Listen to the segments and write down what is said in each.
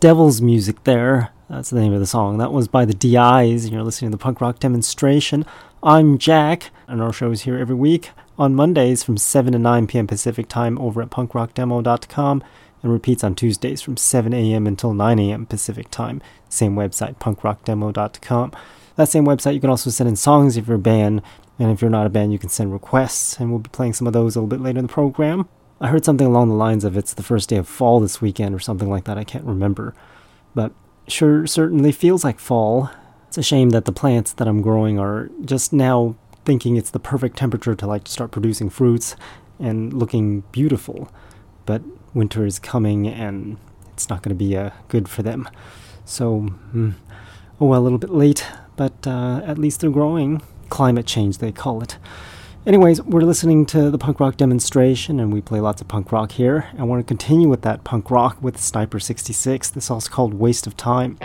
Devil's Music there. That's the name of the song. That was by the DIs, and you're listening to the punk rock demonstration. I'm Jack, and our show is here every week on Mondays from 7 to 9 p.m. Pacific time over at punkrockdemo.com and repeats on Tuesdays from 7 a.m. until 9 a.m. Pacific time. Same website, punkrockdemo.com. That same website, you can also send in songs if you're a band, and if you're not a band, you can send requests, and we'll be playing some of those a little bit later in the program. I heard something along the lines of it's the first day of fall this weekend or something like that, I can't remember. But sure certainly feels like fall. It's a shame that the plants that I'm growing are just now thinking it's the perfect temperature to like start producing fruits and looking beautiful. But winter is coming and it's not going to be uh, good for them. So, mm, oh well, a little bit late, but uh, at least they're growing. Climate change, they call it. Anyways, we're listening to the punk rock demonstration, and we play lots of punk rock here. I want to continue with that punk rock with Sniper 66. This song's called Waste of Time.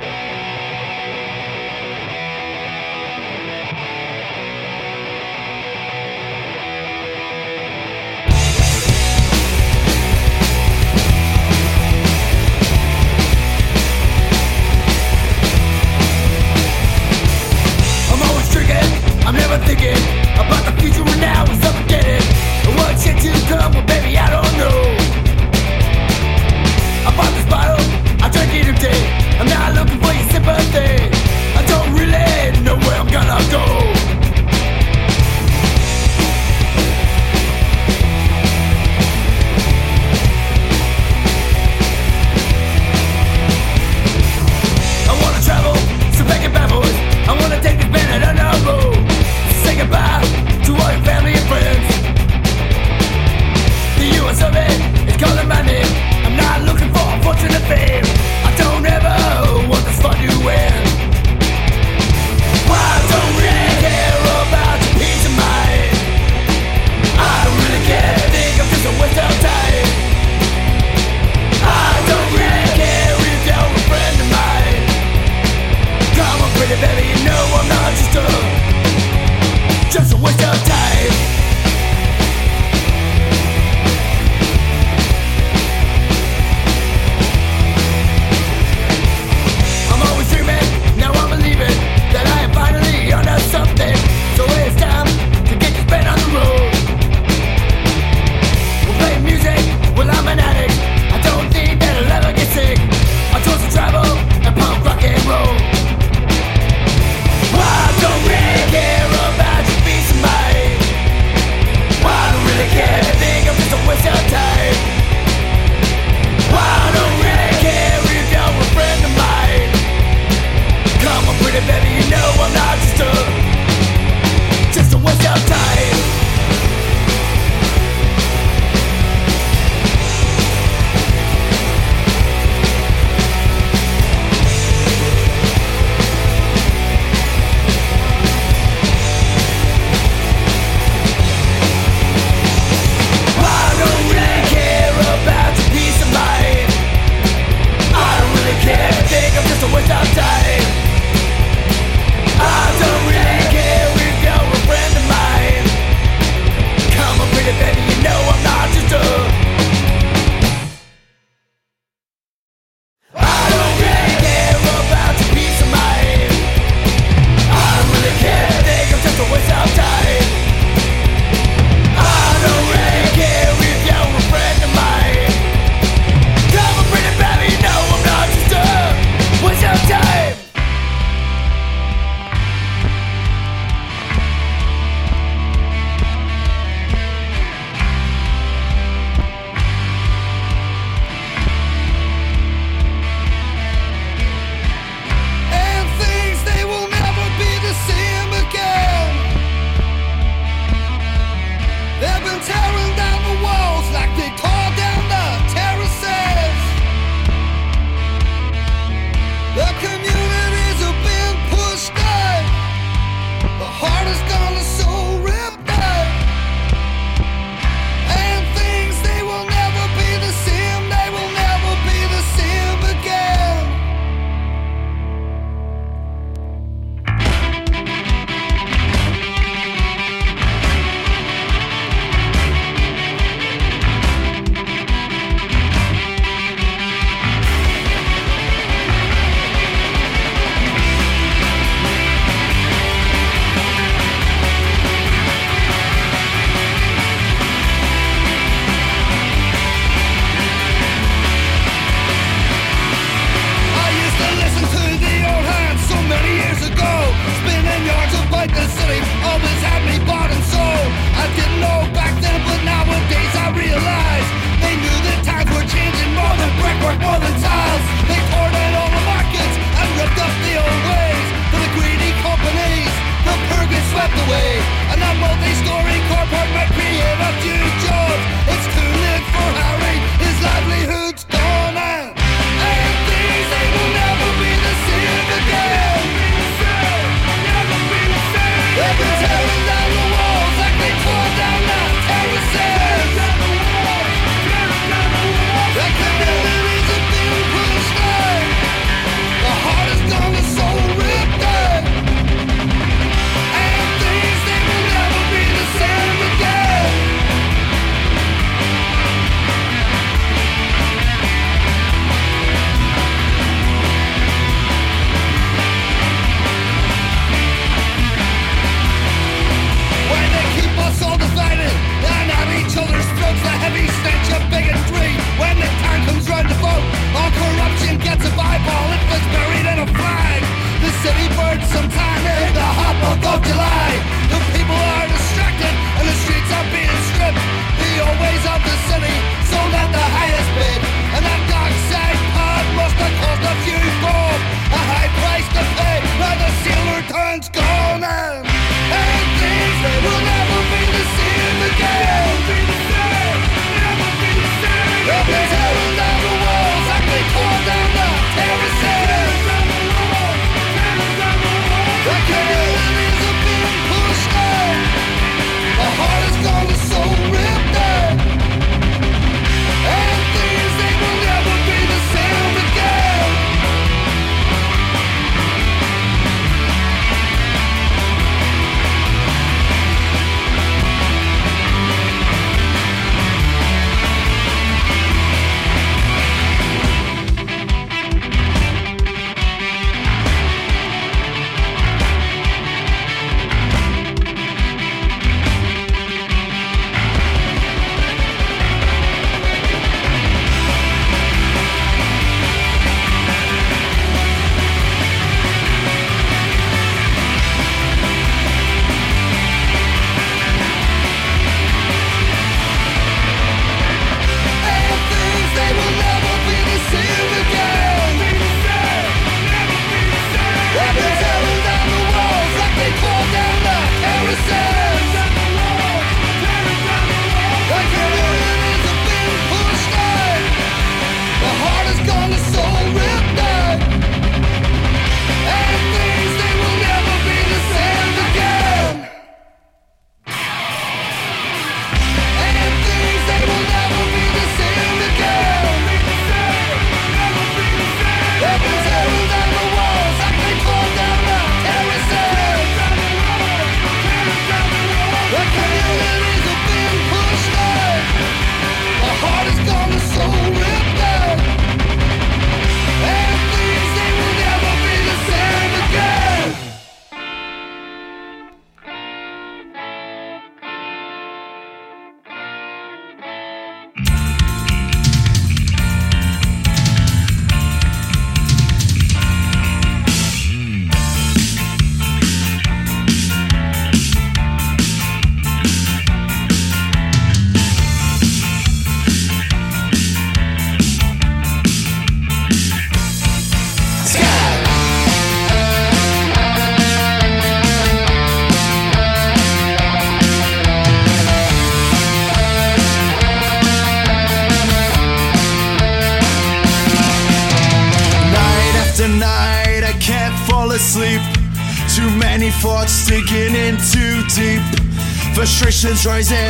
Frustrations rising,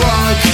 Punk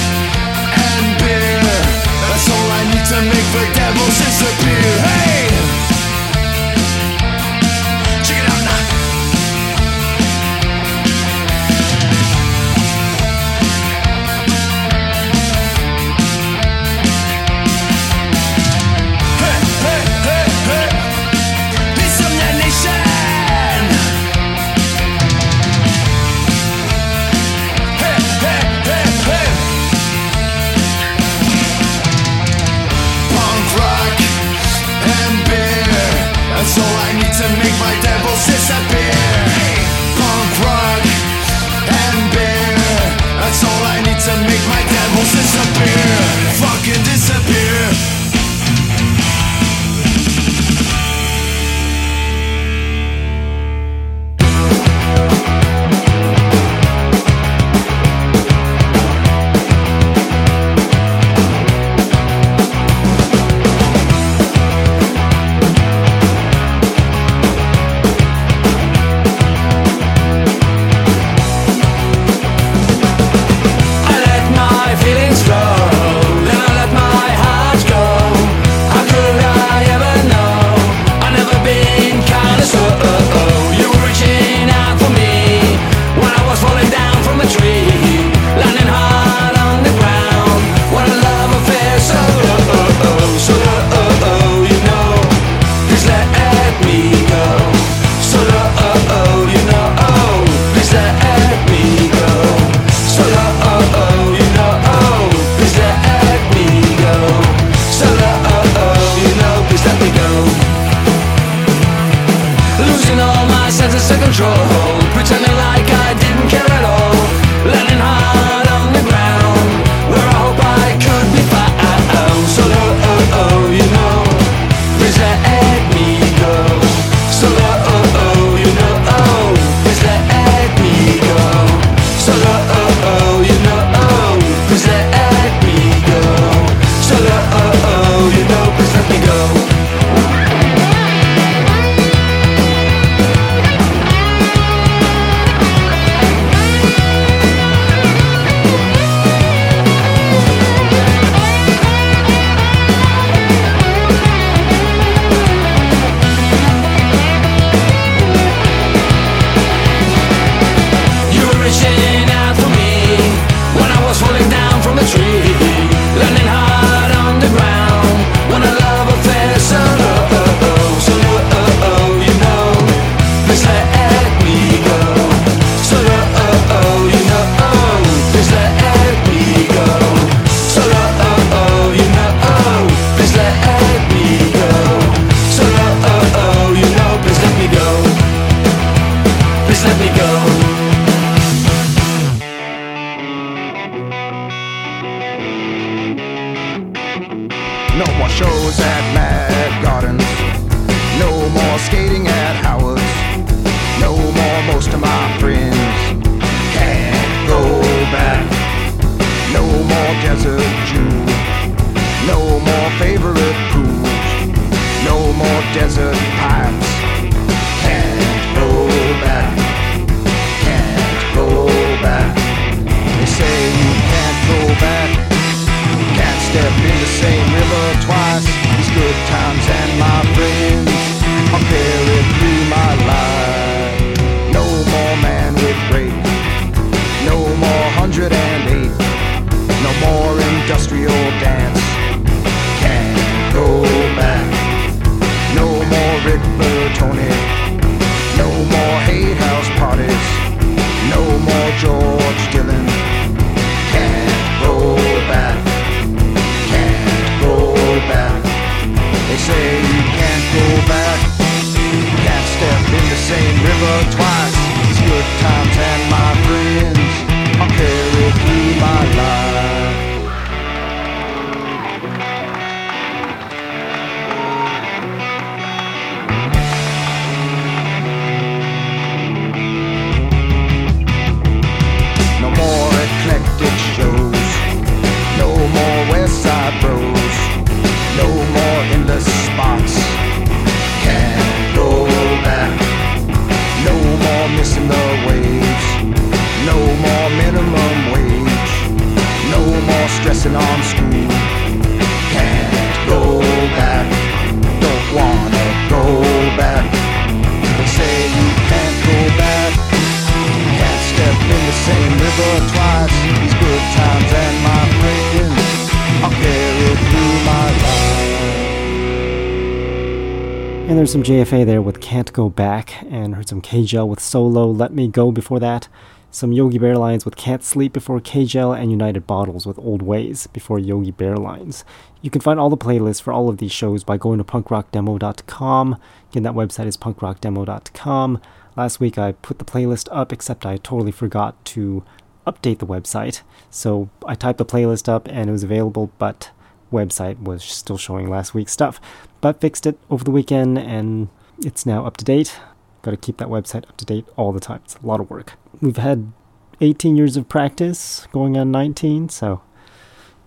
JFA there with Can't Go Back, and heard some KGL with Solo, Let Me Go before that. Some Yogi Bear lines with Can't Sleep before KGL, and United Bottles with Old Ways before Yogi Bear lines. You can find all the playlists for all of these shows by going to punkrockdemo.com. Again, that website is punkrockdemo.com. Last week I put the playlist up, except I totally forgot to update the website. So I typed the playlist up and it was available, but website was still showing last week's stuff. But fixed it over the weekend and it's now up to date. Got to keep that website up to date all the time. It's a lot of work. We've had 18 years of practice, going on 19, so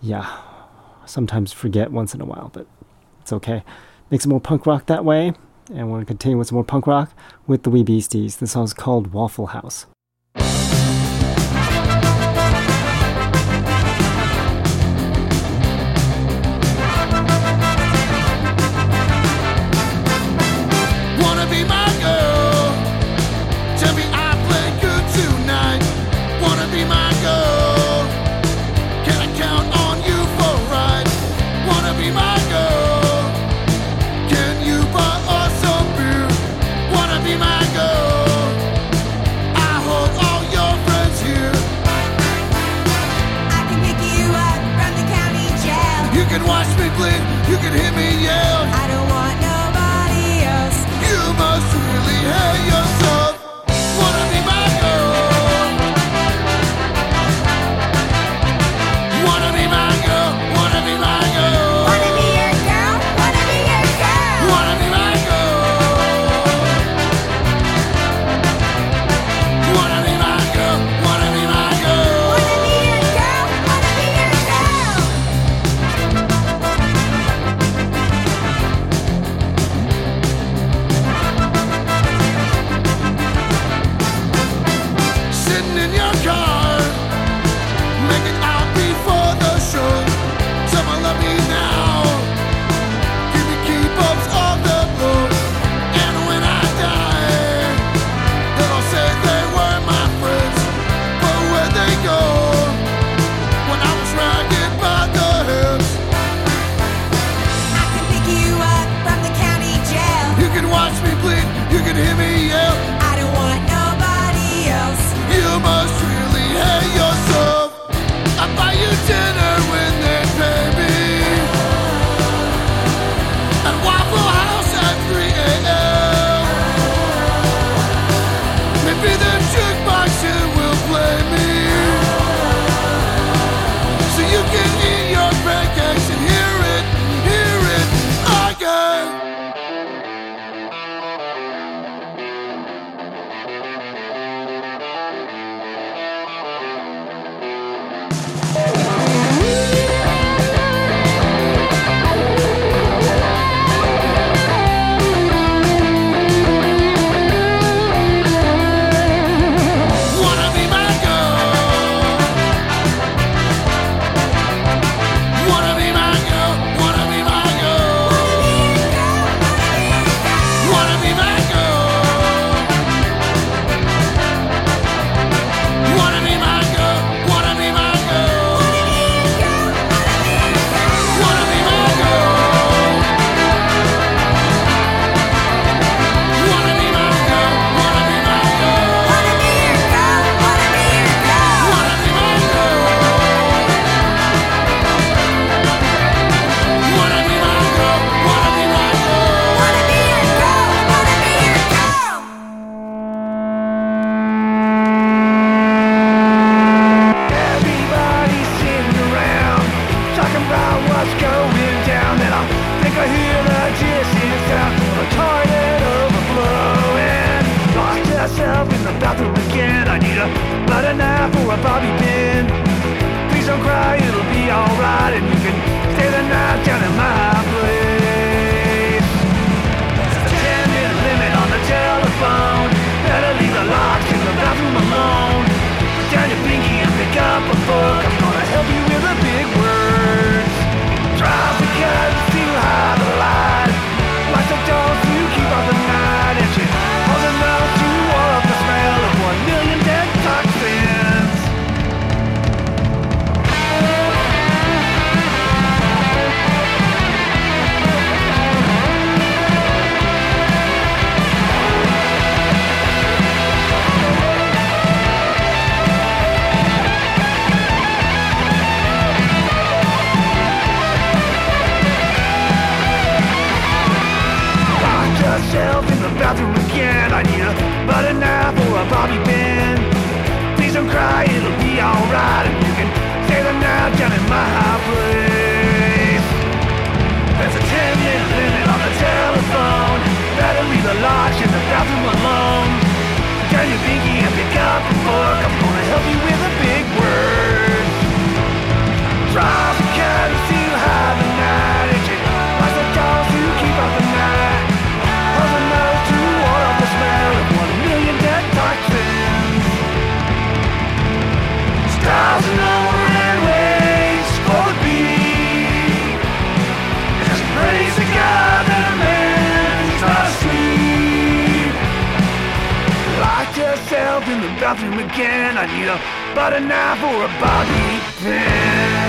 yeah, sometimes forget once in a while, but it's okay. Make some more punk rock that way, and we're going to continue with some more punk rock with the Wee Beasties. This song's called Waffle House. bathroom again. I need a butter knife or a bobby pin.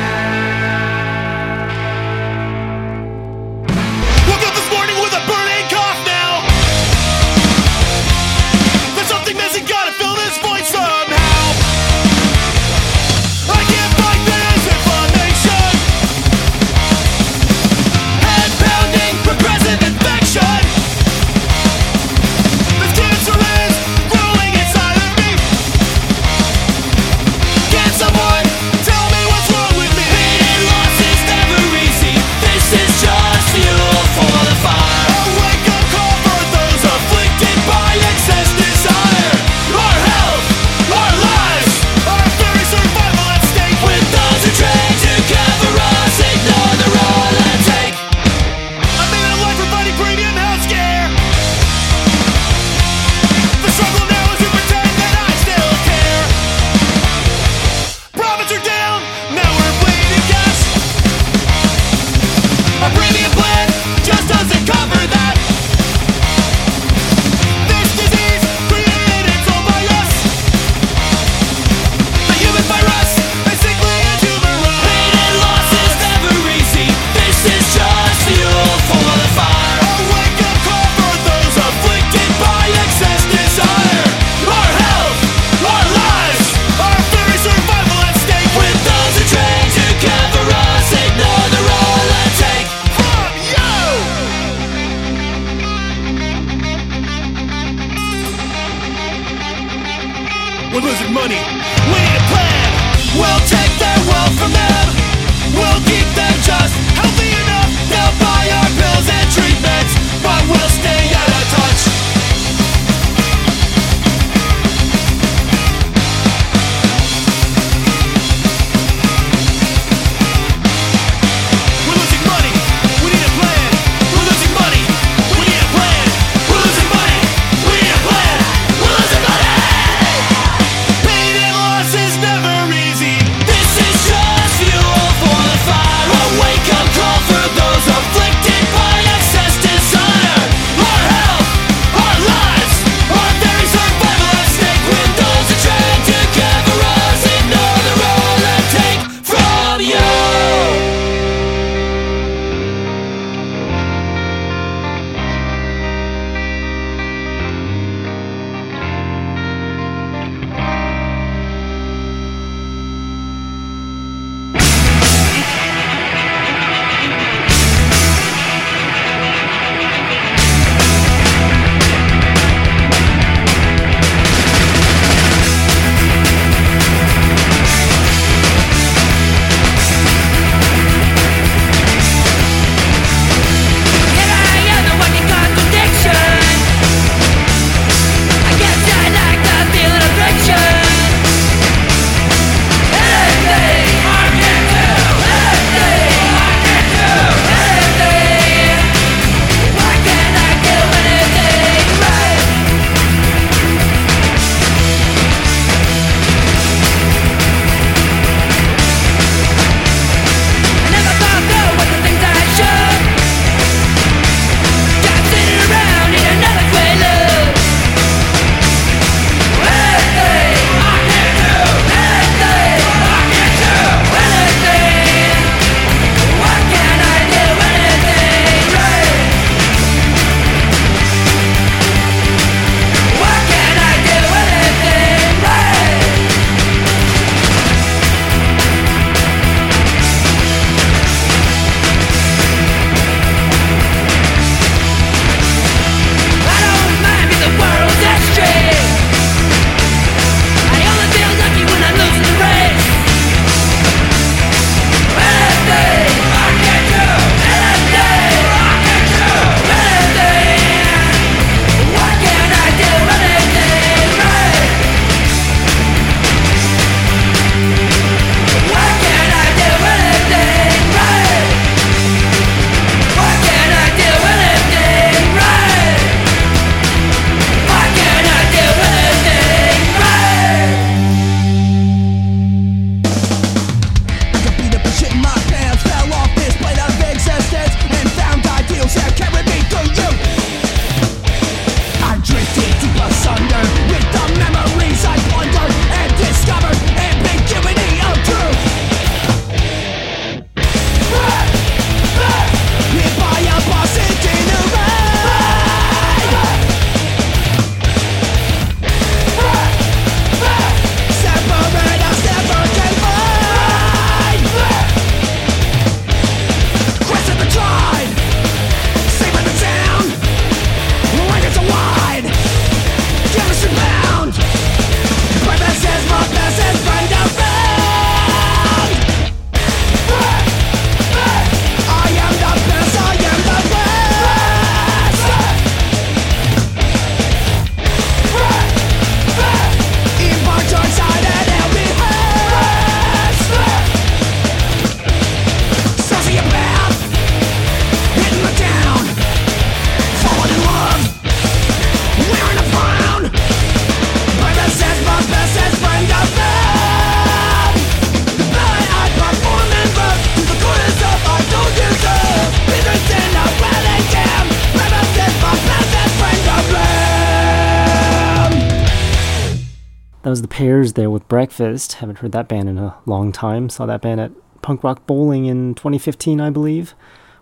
With Breakfast. Haven't heard that band in a long time. Saw that band at Punk Rock Bowling in 2015, I believe.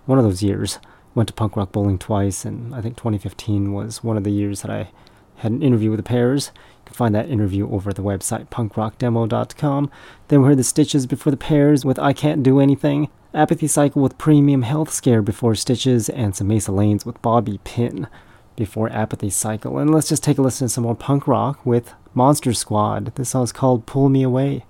One of those years. Went to Punk Rock Bowling twice, and I think 2015 was one of the years that I had an interview with the Pears. You can find that interview over at the website punkrockdemo.com. Then we heard the Stitches before the Pears with I Can't Do Anything. Apathy Cycle with Premium Health Scare before Stitches, and some Mesa Lanes with Bobby Pin before Apathy Cycle. And let's just take a listen to some more punk rock with Monster Squad. This song is called Pull Me Away.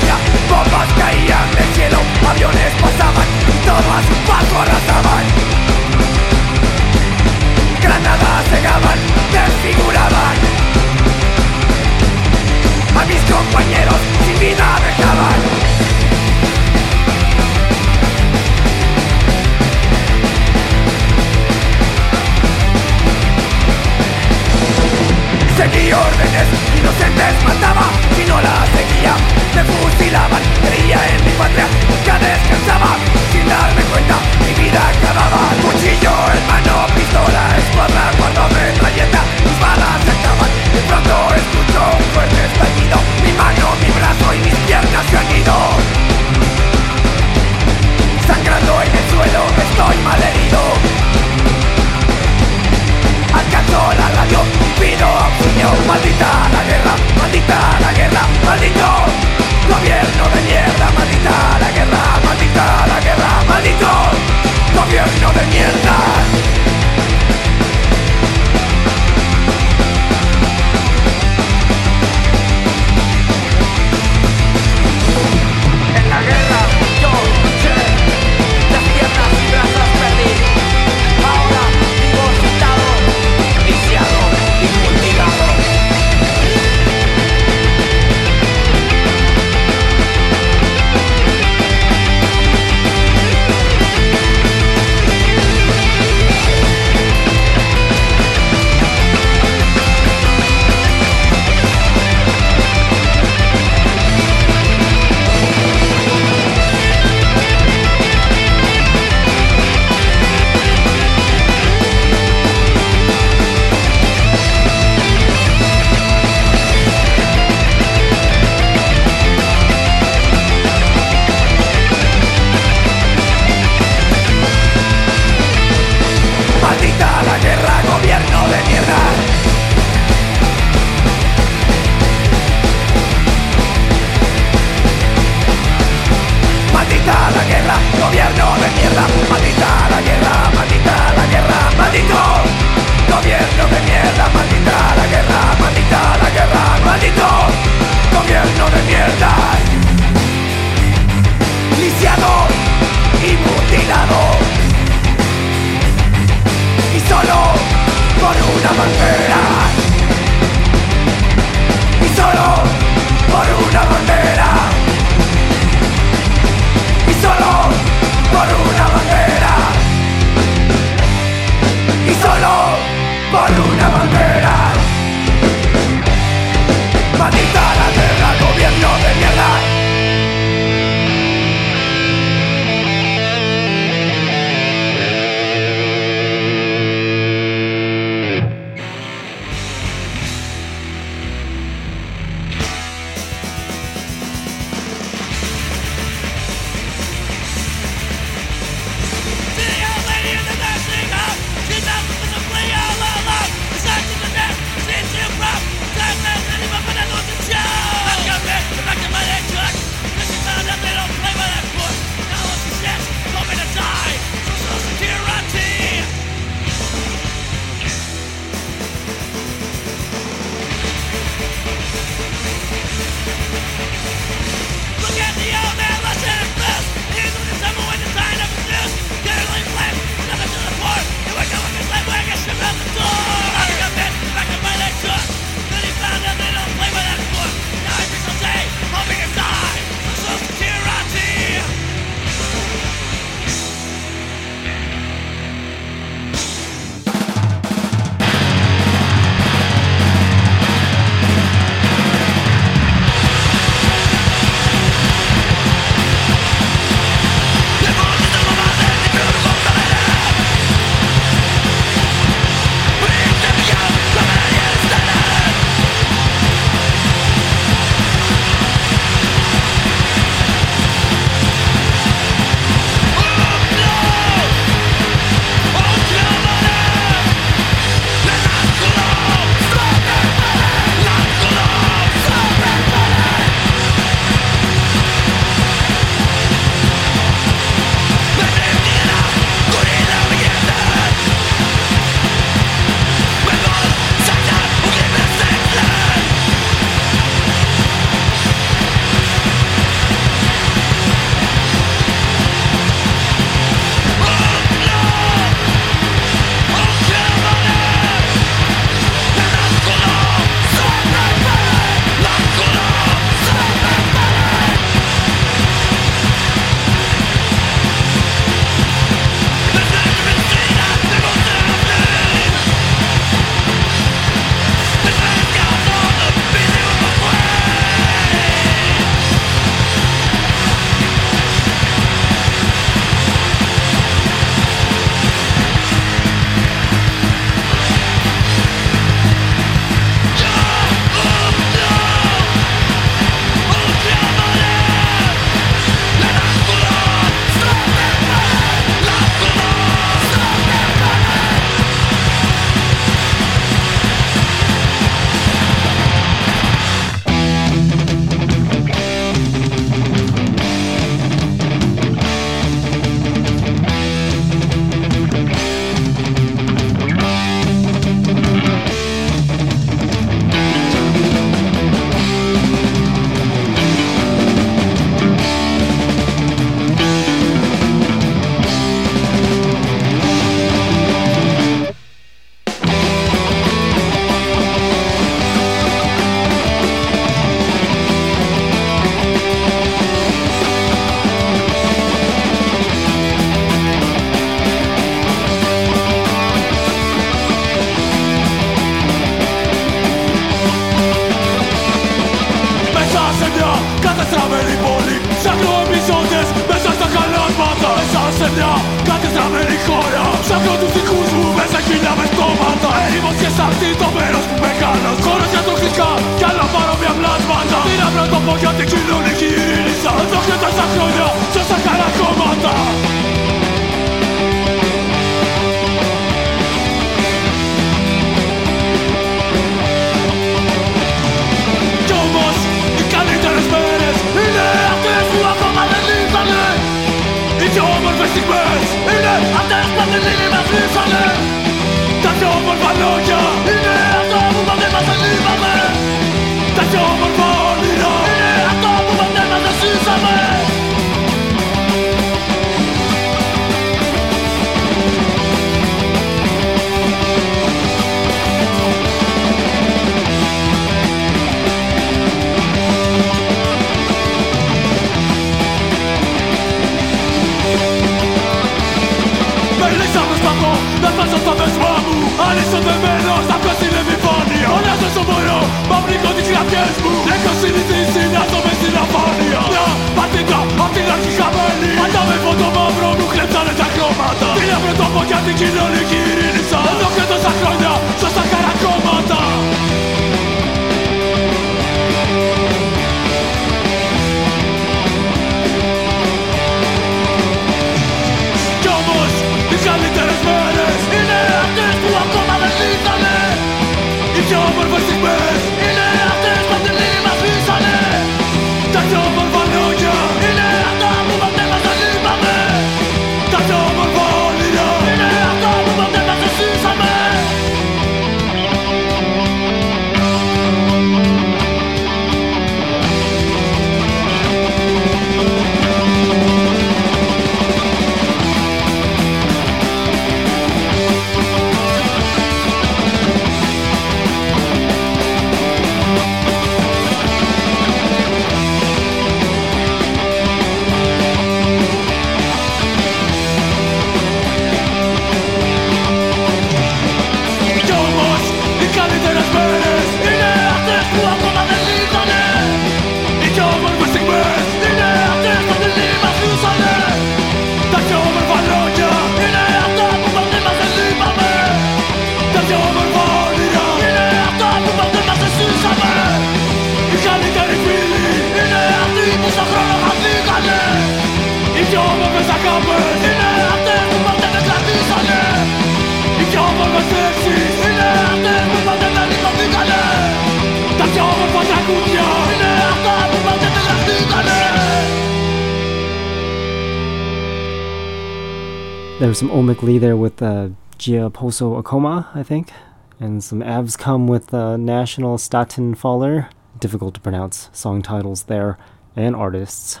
There with uh, Gia Poso Akoma, I think. And some Avskum with uh, National Staten Faller. Difficult to pronounce song titles there and artists.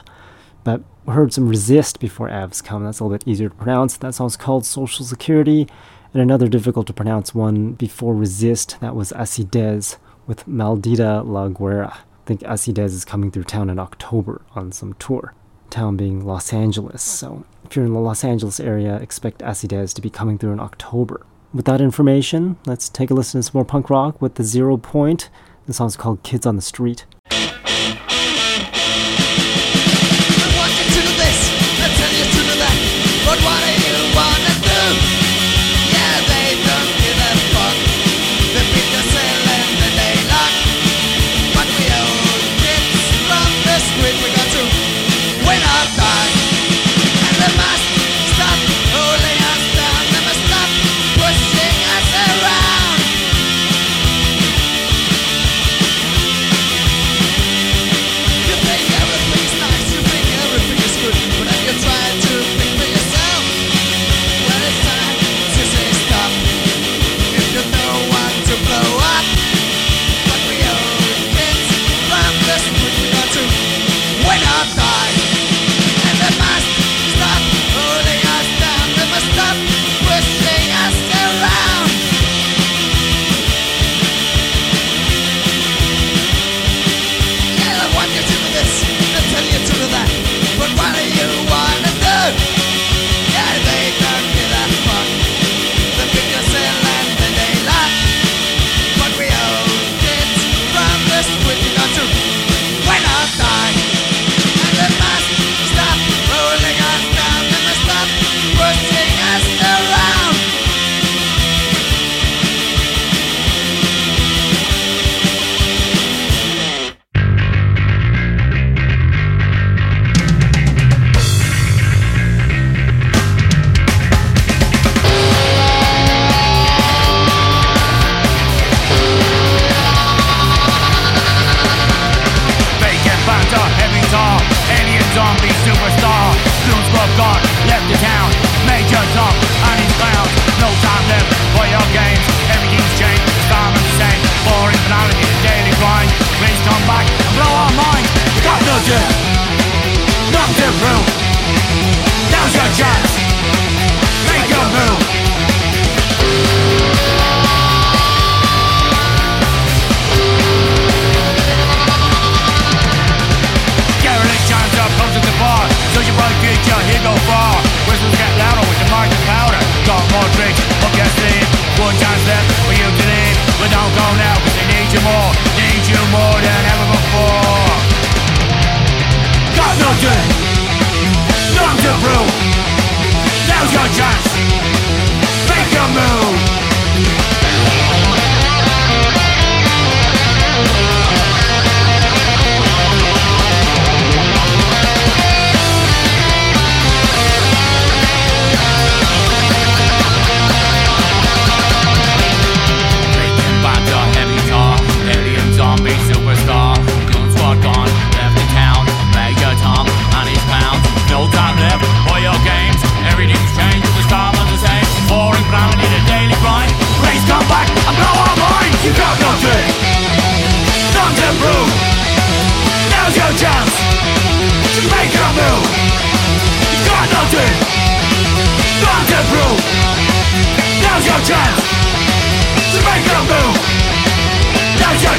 But heard some Resist before Avskum. That's a little bit easier to pronounce. That song's called Social Security. And another difficult to pronounce one before Resist, that was Acidez with Maldita La Guerra. I think Acidez is coming through town in October on some tour town being Los Angeles. So if you're in the Los Angeles area, expect Acidez to be coming through in October. With that information, let's take a listen to some more punk rock with the Zero Point. The song's called Kids on the Street.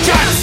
Now's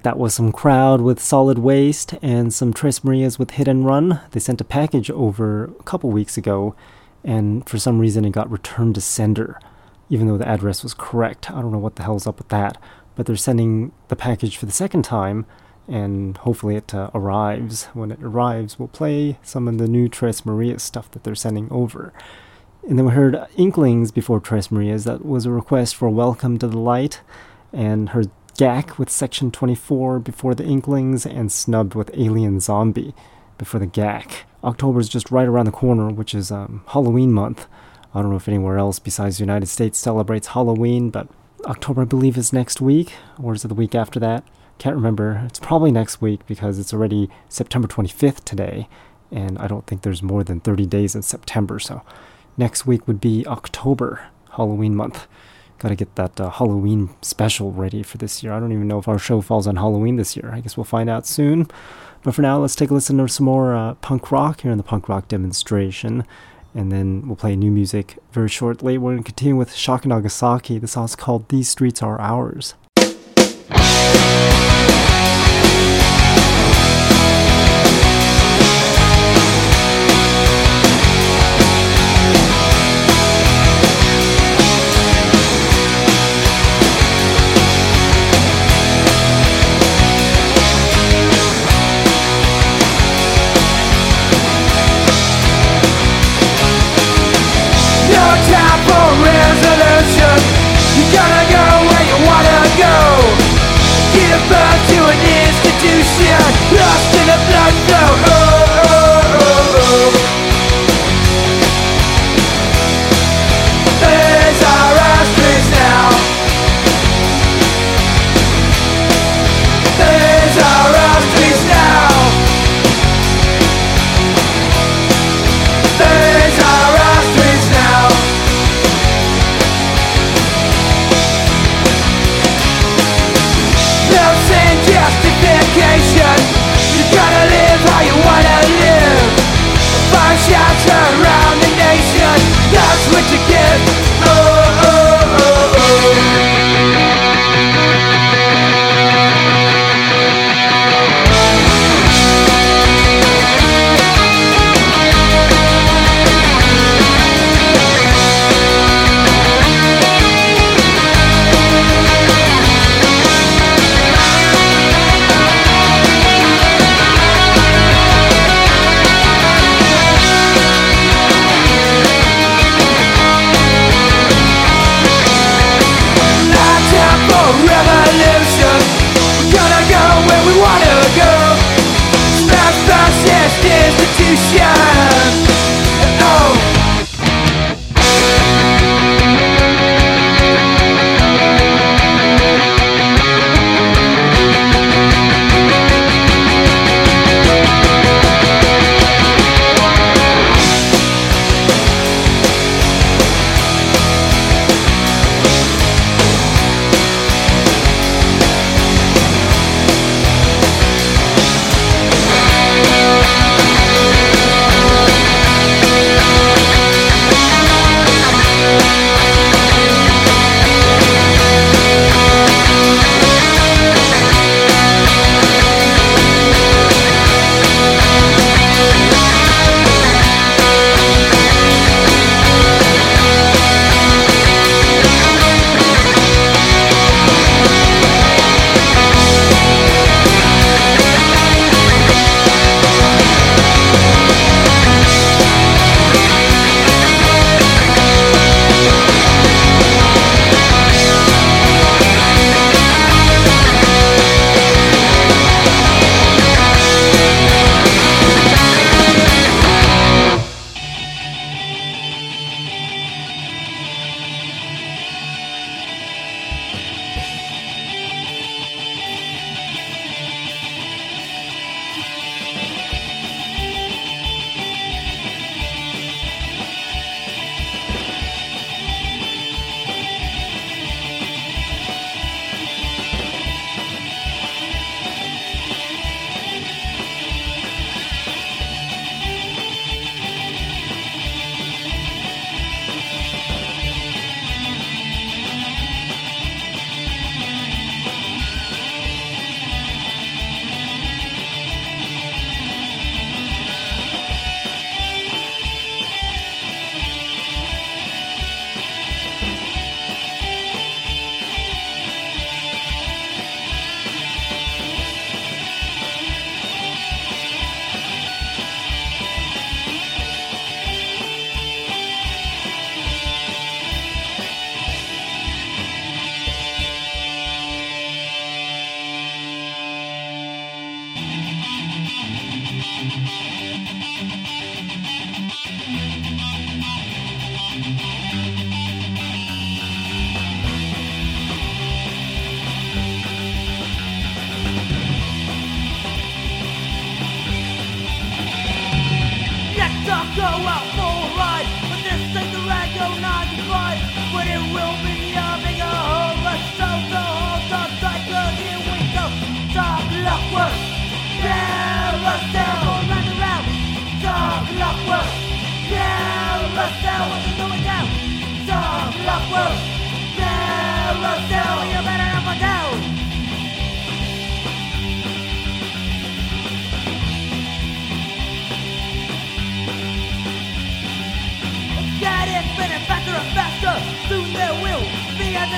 Back. That was some crowd with Solid Waste and some Tres Marias with Hit and Run. They sent a package over a couple weeks ago, and for some reason it got returned to sender, even though the address was correct. I don't know what the hell's up with that, but they're sending the package for the second time, and hopefully it uh, arrives. When it arrives, we'll play some of the new Tres Marias stuff that they're sending over. And then we heard Inklings before Tres Marias. That was a request for Welcome to the Light, and heard Gak with Section 24 before the Inklings, and Snubbed with Alien Zombie before the Gak. October is just right around the corner, which is um, Halloween month. I don't know if anywhere else besides the United States celebrates Halloween, but October, I believe, is next week, or is it the week after that? Can't remember. It's probably next week because it's already September 25th today, and I don't think there's more than 30 days in September, so next week would be October, Halloween month. Gotta get that uh, Halloween special ready for this year. I don't even know if our show falls on Halloween this year. I guess we'll find out soon. But for now, let's take a listen to some more uh, punk rock here in the punk rock demonstration. And then we'll play new music very shortly. We're going to continue with Shock Nagasaki. The song's called These Streets Are Ours. quick to get.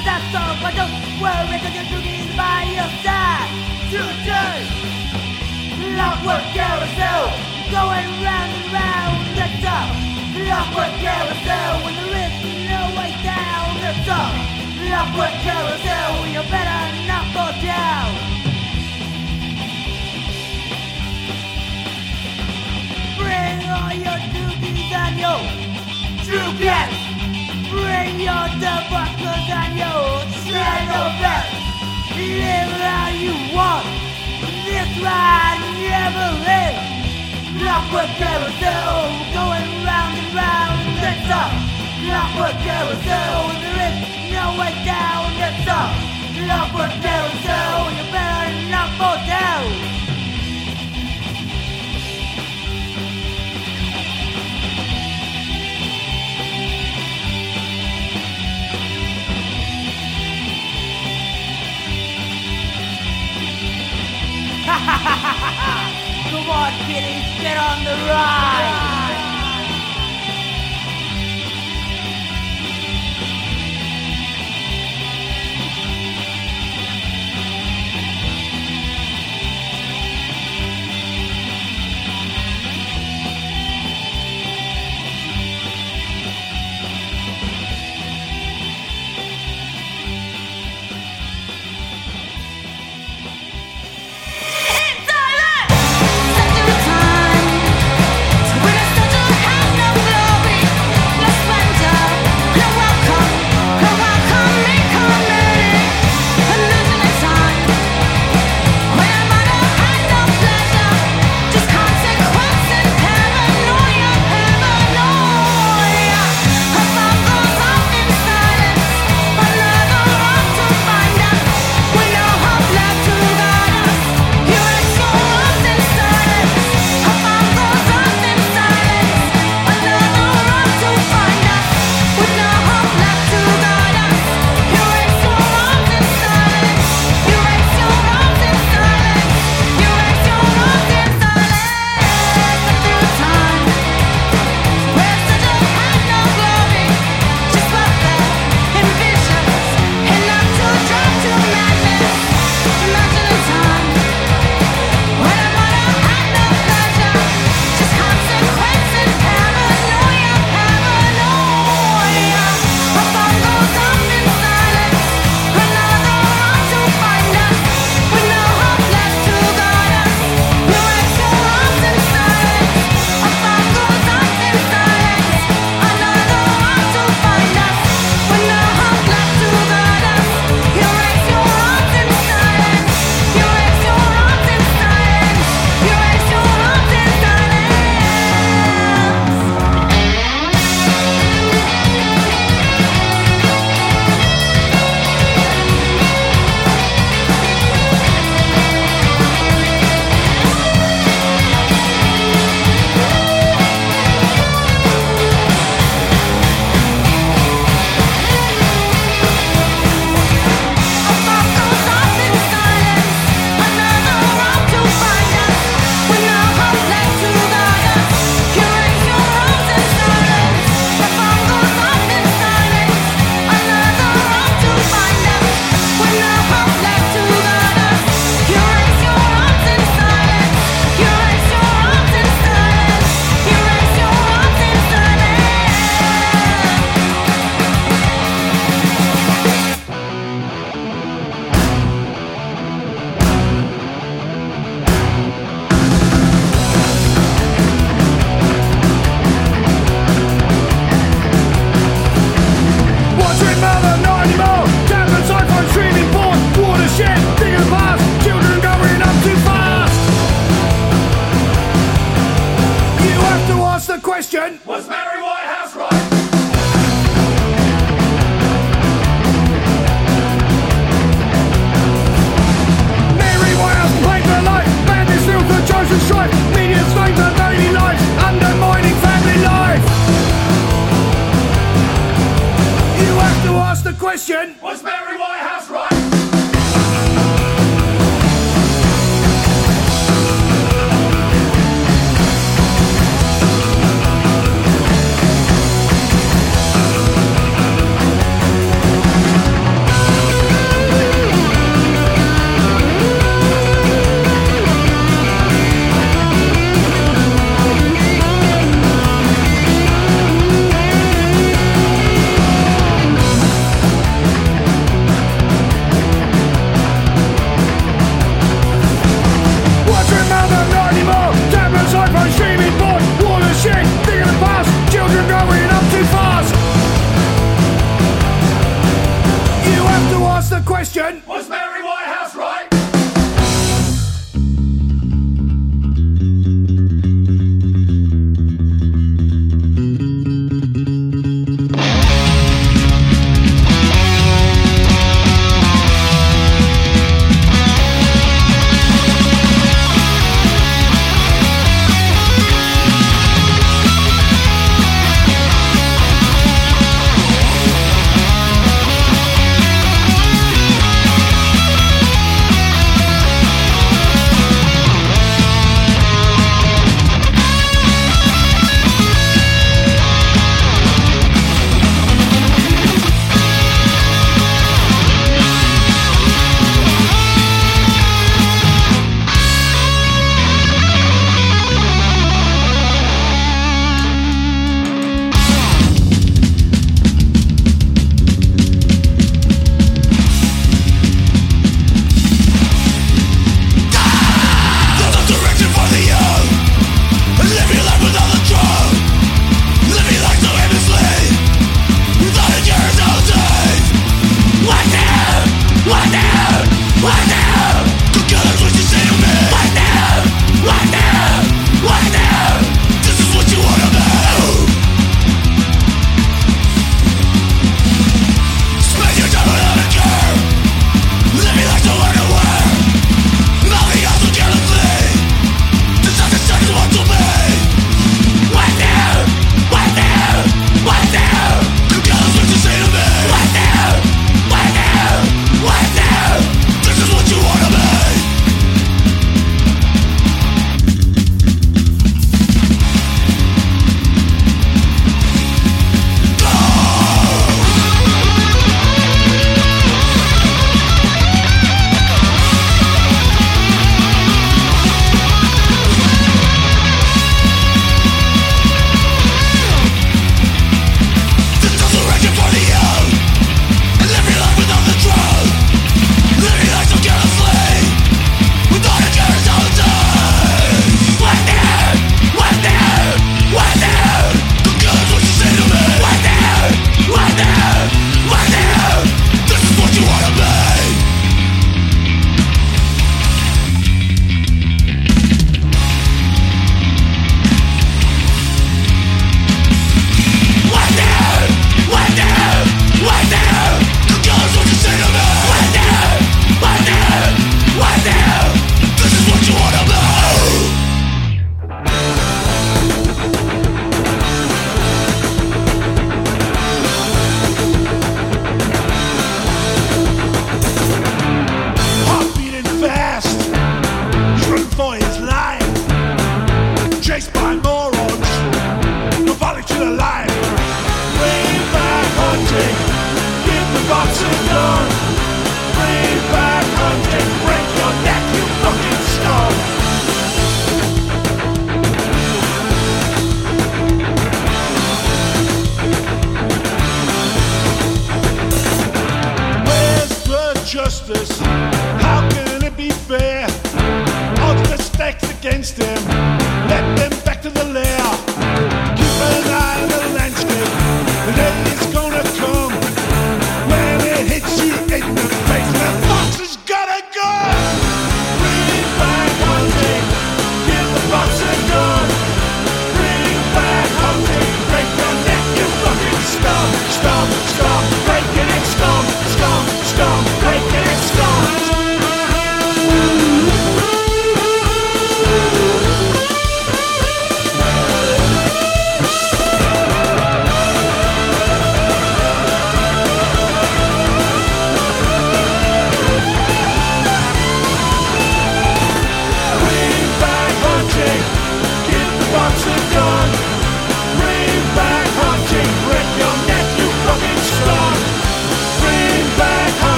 A disaster. But don't worry, cause your Judy's by your side. Today, Clockwork Carousel. Going round and round. It's a Clockwork Carousel. When there is no way down, it's a Clockwork Carousel. You better not go down. Bring all your doobies and your true cats. Bring your debunkers and your shadow bats. Live how you want. This ride never ends. Clockwork carousel going round and round. It's a clockwork carousel. There is no way down. It's a clockwork carousel. You better not go down. Come on, kiddies, get on the ride.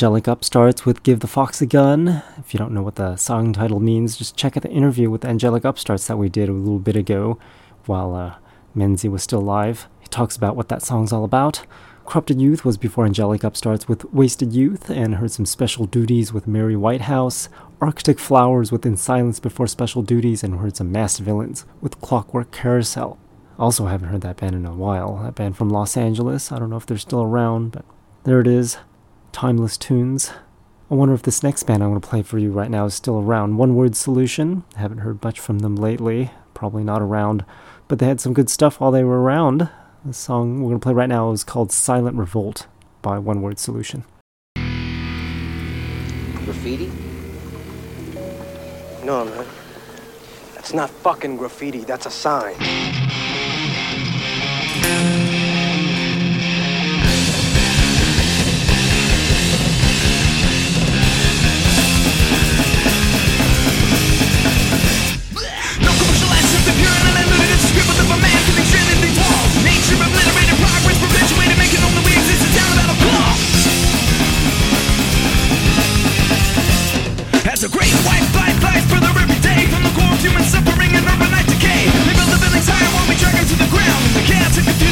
Angelic Upstarts with Give the Fox a Gun. If you don't know what the song title means, just check out the interview with Angelic Upstarts that we did a little bit ago while uh, Mensi was still alive. He talks about what that song's all about. Corrupted Youth was before Angelic Upstarts with Wasted Youth and heard some special duties with Mary Whitehouse. Arctic Flowers with In Silence Before Special Duties and heard some Masked Villains with Clockwork Carousel. Also haven't heard that band in a while. That band from Los Angeles. I don't know if they're still around, but there it is. Timeless tunes. I wonder if this next band I'm going to play for you right now is still around. One Word Solution. Haven't heard much from them lately. Probably not around, but they had some good stuff while they were around. The song we're going to play right now is called Silent Revolt by One Word Solution. Graffiti? No, man. That's not fucking graffiti. That's a sign. Human suffering and urbanite decay. They build the buildings higher while we drag them to the ground. The chaos and confusion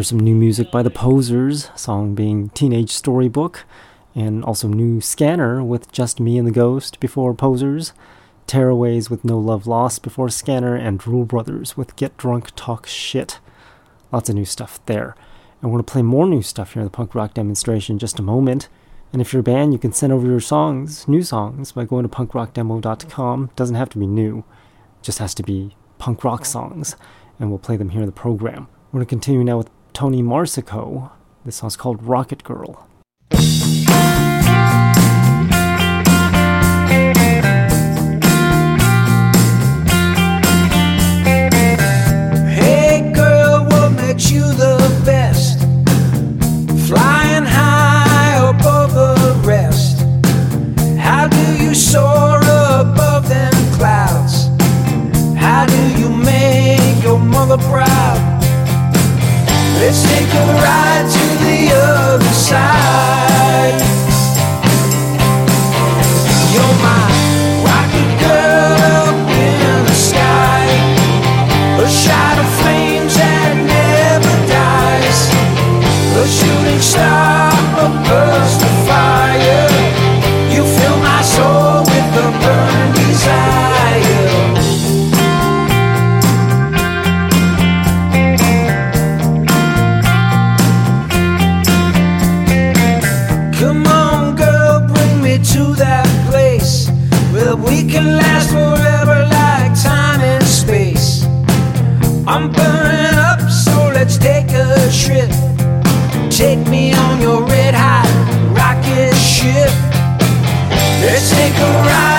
There's some new music by The Posers, song being Teenage Storybook, and also new Scanner with Just Me and the Ghost before Posers, Tearaways with No Love Lost before Scanner, and Rule Brothers with Get Drunk Talk Shit. Lots of new stuff there. And we're going to play more new stuff here in the punk rock demonstration just a moment. And if you're a band, you can send over your songs, new songs, by going to punkrockdemo.com. Doesn't have to be new, just has to be punk rock songs. And we'll play them here in the program. We're going to continue now with Tony Marsico. This song's called Rocket Girl. Hey girl, what makes you the best? Flying high above the rest. How do you soar above them clouds? How do you make your mother proud? Let's take a ride to the other side. Let's take a ride.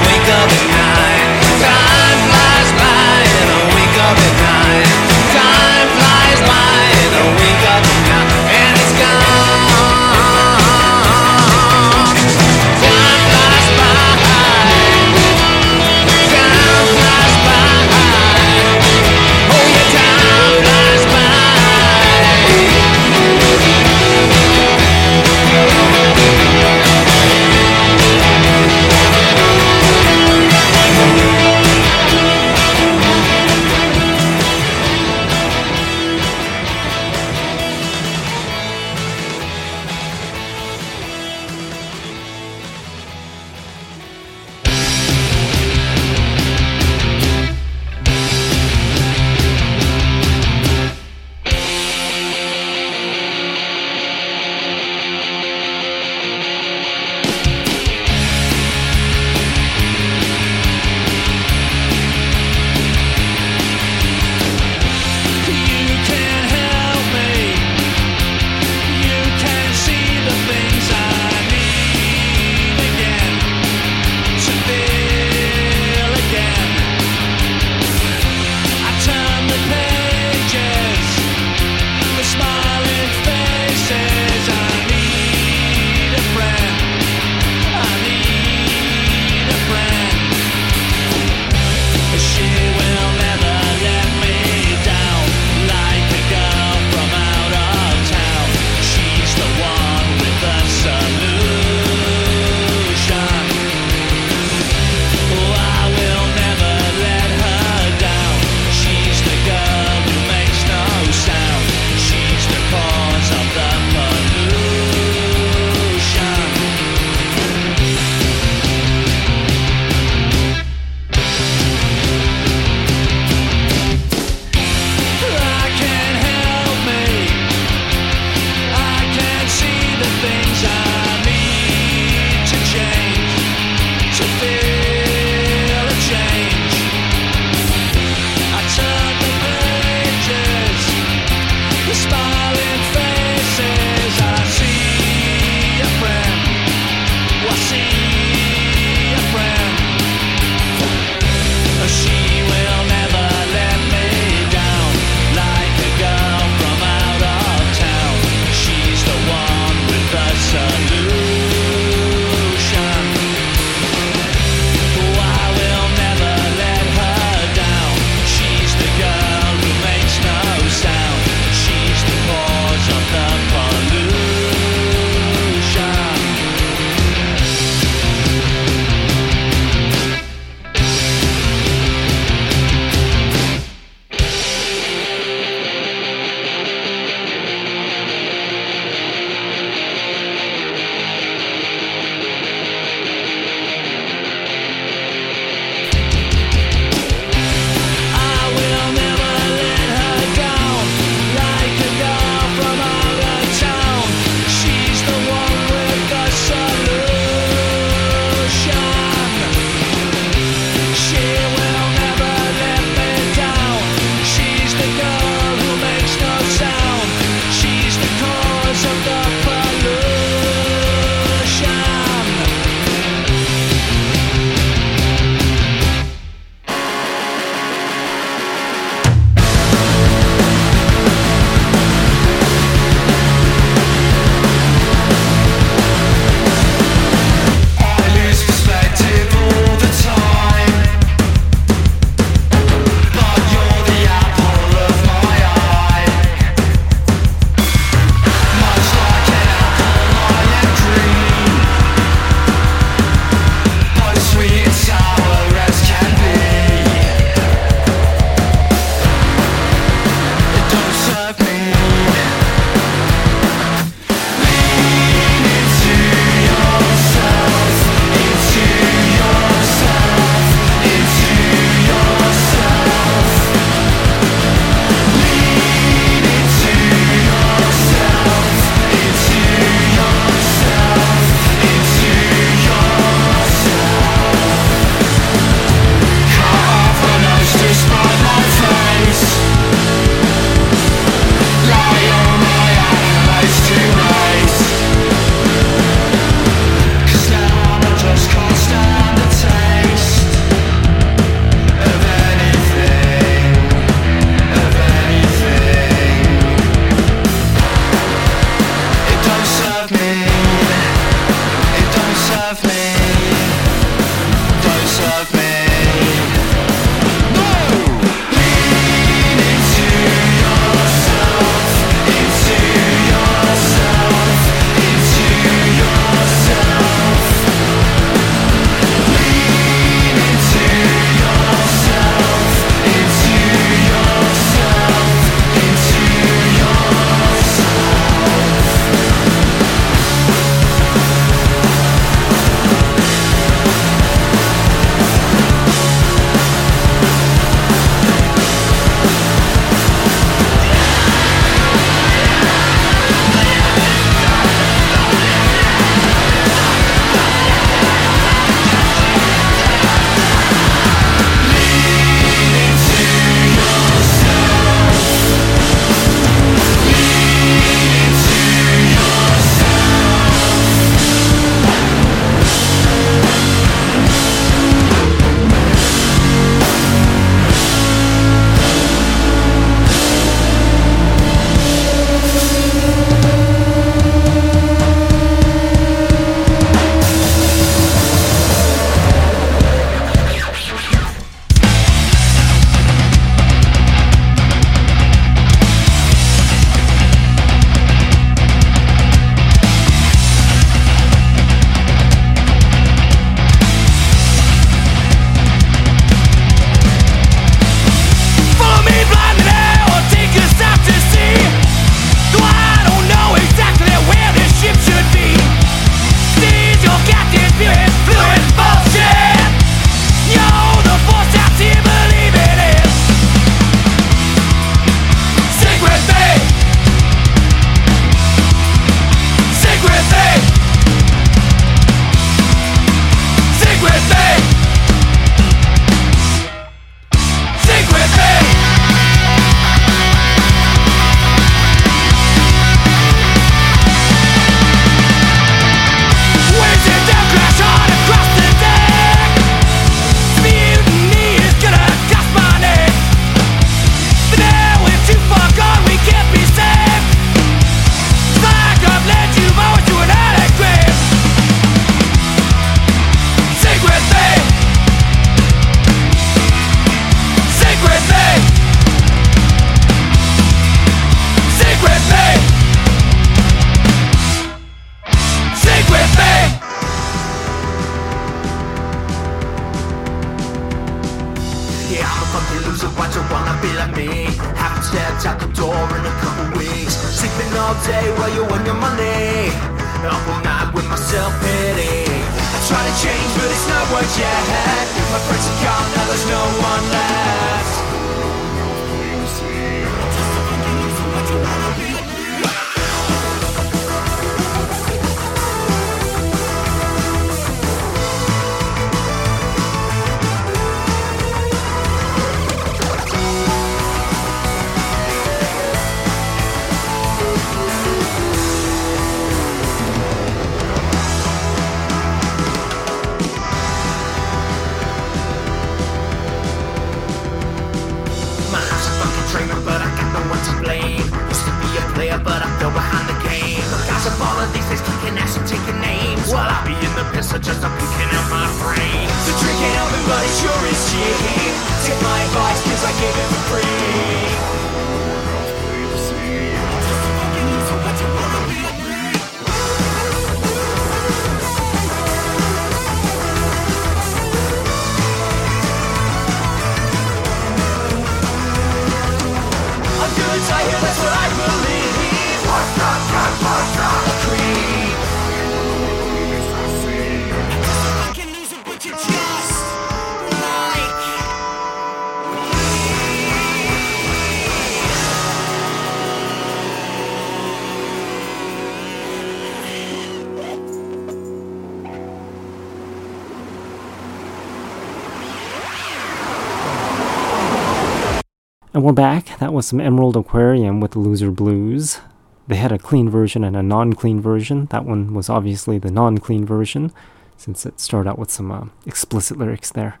And we're back. That was some Emerald Aquarium with Loser Blues. They had a clean version and a non clean version. That one was obviously the non clean version, since it started out with some uh, explicit lyrics there.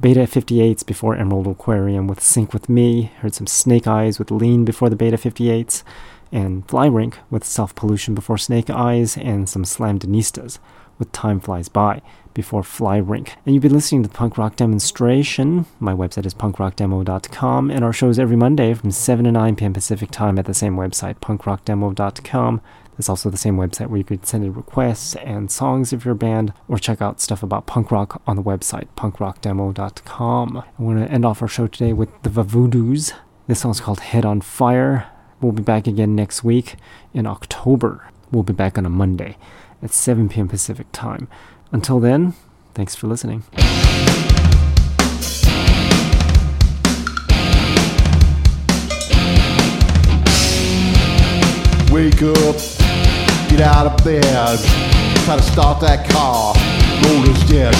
Beta 58s before Emerald Aquarium with Sync With Me. Heard some Snake Eyes with Lean before the Beta 58s. And Fly Rink with Self Pollution before Snake Eyes. And some Slam Denistas with Time Flies By before Fly Rink. And you've been listening to the Punk Rock Demonstration. My website is punkrockdemo.com, and our shows every Monday from 7 to 9 p.m. Pacific Time at the same website, punkrockdemo.com. There's also the same website where you could send in requests and songs of your band, or check out stuff about punk rock on the website, punkrockdemo.com. I want to end off our show today with the Vavoodoos. This song's called Head on Fire. We'll be back again next week in October. We'll be back on a Monday at 7 p.m. Pacific Time. Until then, thanks for listening. Wake up, get out of bed, try to start that car, motor's dead.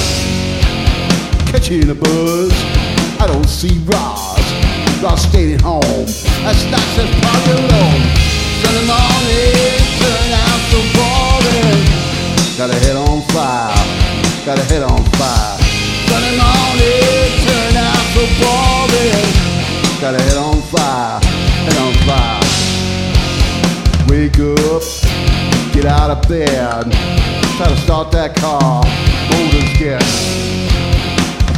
Catch you in a buzz, I don't see Roz. Roz stayed at home, that's not just party alone. Sunday morning, Got a head on fire, got a head on fire. Sunday morning, turn out so boring. Got a head on fire, head on fire. Wake up, get out of bed, try to start that car. I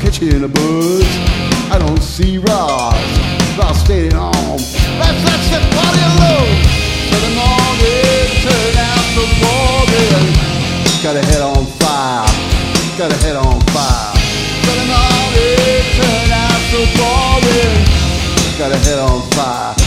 catch you in a buzz, I don't see Roz, Roz stayed at home. That's that's the party alone. Sunday morning, turn out the morning. Got a head on fire, got a head on fire. Morning. Got a head on fire,